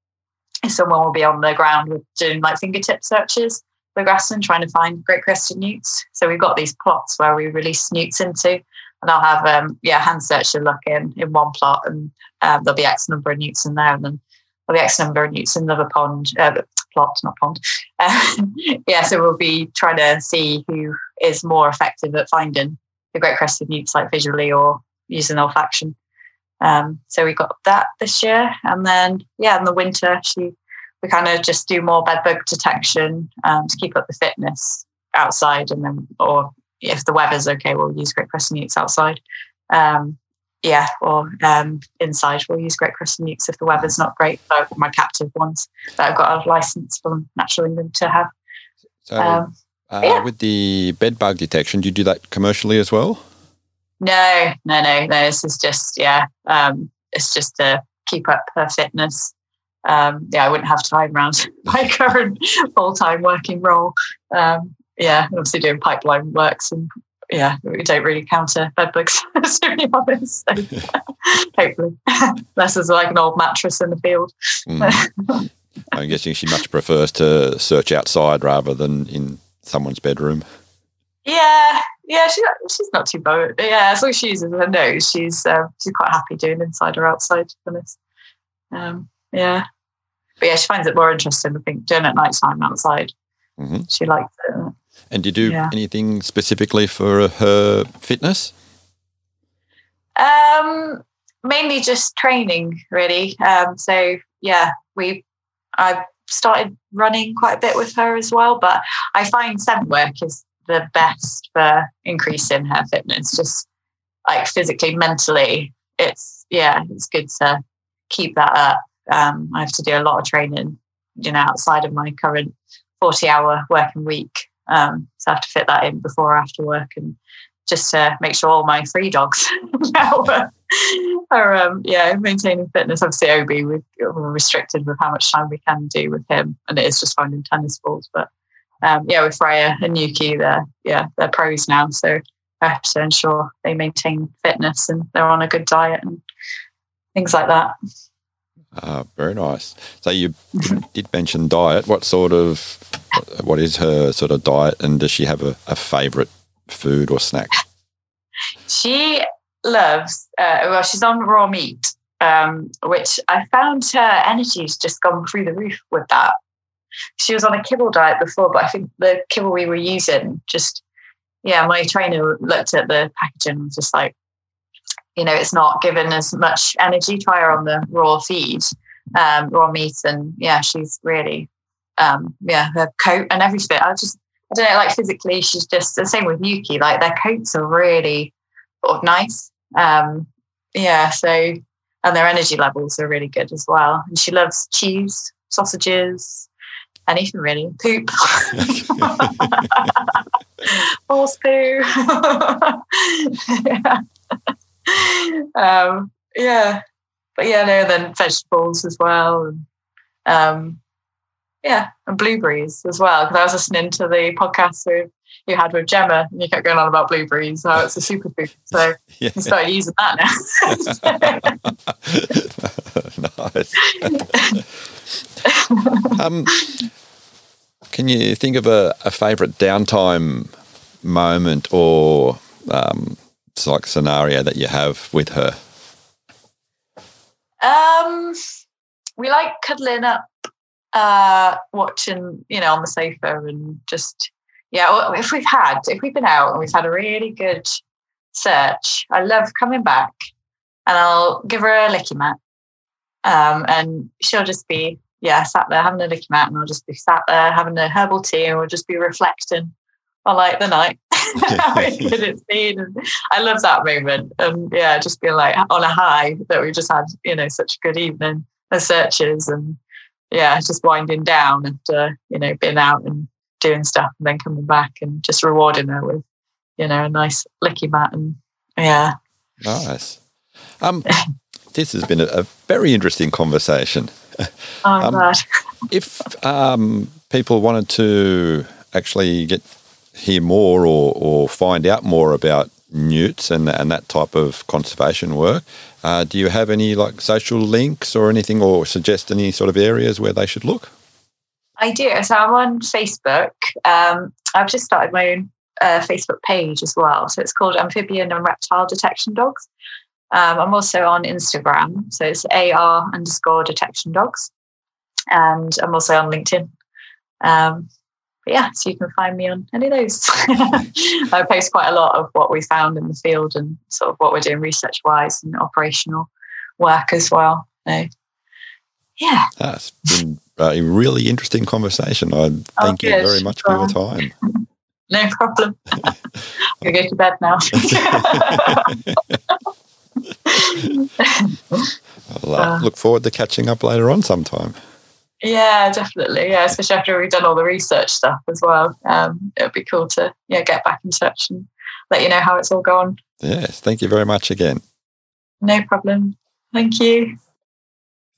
Someone will be on the ground with doing like fingertip searches for grassland, trying to find great crested newts. So we've got these plots where we release newts into, and I'll have um, yeah hand searcher look in in one plot, and um, there'll be X number of newts in there, and then there'll be X number of newts in another pond uh, plot, not pond. Uh, [laughs] yeah, so we'll be trying to see who is more effective at finding the great crested newts, like visually or using olfaction. Um, so we got that this year, and then yeah, in the winter, she we kind of just do more bedbug detection um, to keep up the fitness outside, and then or if the weather's okay, we'll use great crested newts outside. Um, yeah, or um, inside we'll use great crested newts if the weather's not great. So my captive ones that I've got a license from Natural England to have. So, um, uh, yeah. with the bedbug detection, do you do that commercially as well? No, no, no, no. This is just yeah. Um, it's just to keep up her fitness. Um, yeah, I wouldn't have time around [laughs] my current full time working role. Um, yeah, obviously doing pipeline works and yeah, we don't really counter bed bugs [laughs] to be honest. So, [laughs] hopefully, unless there's like an old mattress in the field. Mm. I'm guessing she much prefers to search outside rather than in someone's bedroom. Yeah, yeah, she, she's not too bad. Yeah, as long as she uses her nose, she's uh, she's quite happy doing inside or outside. To be honest, um, yeah, but yeah, she finds it more interesting. I think doing it at night time outside. Mm-hmm. She likes it. And do you do yeah. anything specifically for her fitness? Um, mainly just training, really. Um, so yeah, we I've started running quite a bit with her as well. But I find scent work is the best for increasing her fitness, just like physically, mentally. It's yeah, it's good to keep that up. Um, I have to do a lot of training, you know, outside of my current 40 hour working week. Um, so I have to fit that in before or after work and just to make sure all my free dogs [laughs] are, are um, yeah, maintaining fitness. Obviously, Obi, we're restricted with how much time we can do with him, and it is just finding tennis balls. But um, yeah, with Freya and Nuki, they're yeah, they're pros now, so I have to ensure they maintain fitness and they're on a good diet and things like that. Ah, very nice. So you [laughs] did mention diet. What sort of, what is her sort of diet, and does she have a, a favourite food or snack? She loves. Uh, well, she's on raw meat, um, which I found her energy's just gone through the roof with that. She was on a kibble diet before, but I think the kibble we were using just, yeah, my trainer looked at the packaging and was just like, you know, it's not given as much energy. Try her on the raw feed, um, raw meat, and yeah, she's really, um, yeah, her coat and everything. I just, I don't know, like physically, she's just the same with Nuki. Like their coats are really sort of nice. Um, yeah, so and their energy levels are really good as well. And she loves cheese, sausages, anything really. [laughs] Poop, [laughs] horse poo. yeah. [laughs] um, yeah, but yeah, no, then vegetables as well, and um, yeah, and blueberries as well. Because I was listening to the podcast with you had with Gemma, and you kept going on about blueberries. How it's a superfood, so yeah. you started using that now. nice. [laughs] um, can you think of a, a favourite downtime moment or um, like scenario that you have with her? Um, we like cuddling up, uh, watching, you know, on the sofa and just, yeah. If we've had, if we've been out and we've had a really good search, I love coming back and I'll give her a licky mat, um, and she'll just be, yeah, sat there having a licky mat, and I'll just be sat there having a herbal tea, and we'll just be reflecting on like the night [laughs] how good it's been. And I love that moment. And yeah, just being like on a high that we just had, you know, such a good evening of searches and yeah, just winding down after, you know, being out and doing stuff and then coming back and just rewarding her with, you know, a nice licky mat and yeah. Nice. Um [laughs] this has been a, a very interesting conversation. Oh, um, [laughs] if um, people wanted to actually get hear more or, or find out more about newts and, and that type of conservation work, uh, do you have any like social links or anything or suggest any sort of areas where they should look? I do. So I'm on Facebook. Um, I've just started my own uh, Facebook page as well. So it's called Amphibian and Reptile Detection Dogs. Um, I'm also on Instagram. So it's AR underscore detection dogs. And I'm also on LinkedIn. Um, but yeah, so you can find me on any of those. [laughs] I post quite a lot of what we found in the field and sort of what we're doing research wise and operational work as well. So, yeah. That's been a really interesting conversation. I thank oh, you very much for your time. [laughs] No problem. I'm going to go to bed now. [laughs] [laughs] I'll uh, look forward to catching up later on sometime. Yeah, definitely. Yeah, especially after we've done all the research stuff as well. Um, it would be cool to yeah get back in touch and let you know how it's all gone. Yes, thank you very much again. No problem. Thank you.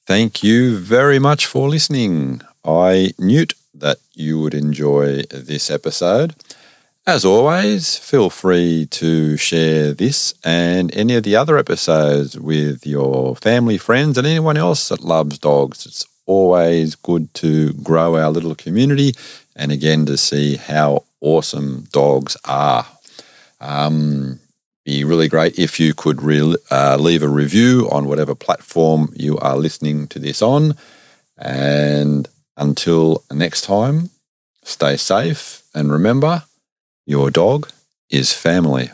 Thank you very much for listening. I knew that you would enjoy this episode. As always, feel free to share this and any of the other episodes with your family, friends, and anyone else that loves dogs. It's always good to grow our little community and again to see how awesome dogs are. Um, be really great if you could re- uh, leave a review on whatever platform you are listening to this on. And until next time, stay safe and remember your dog is family.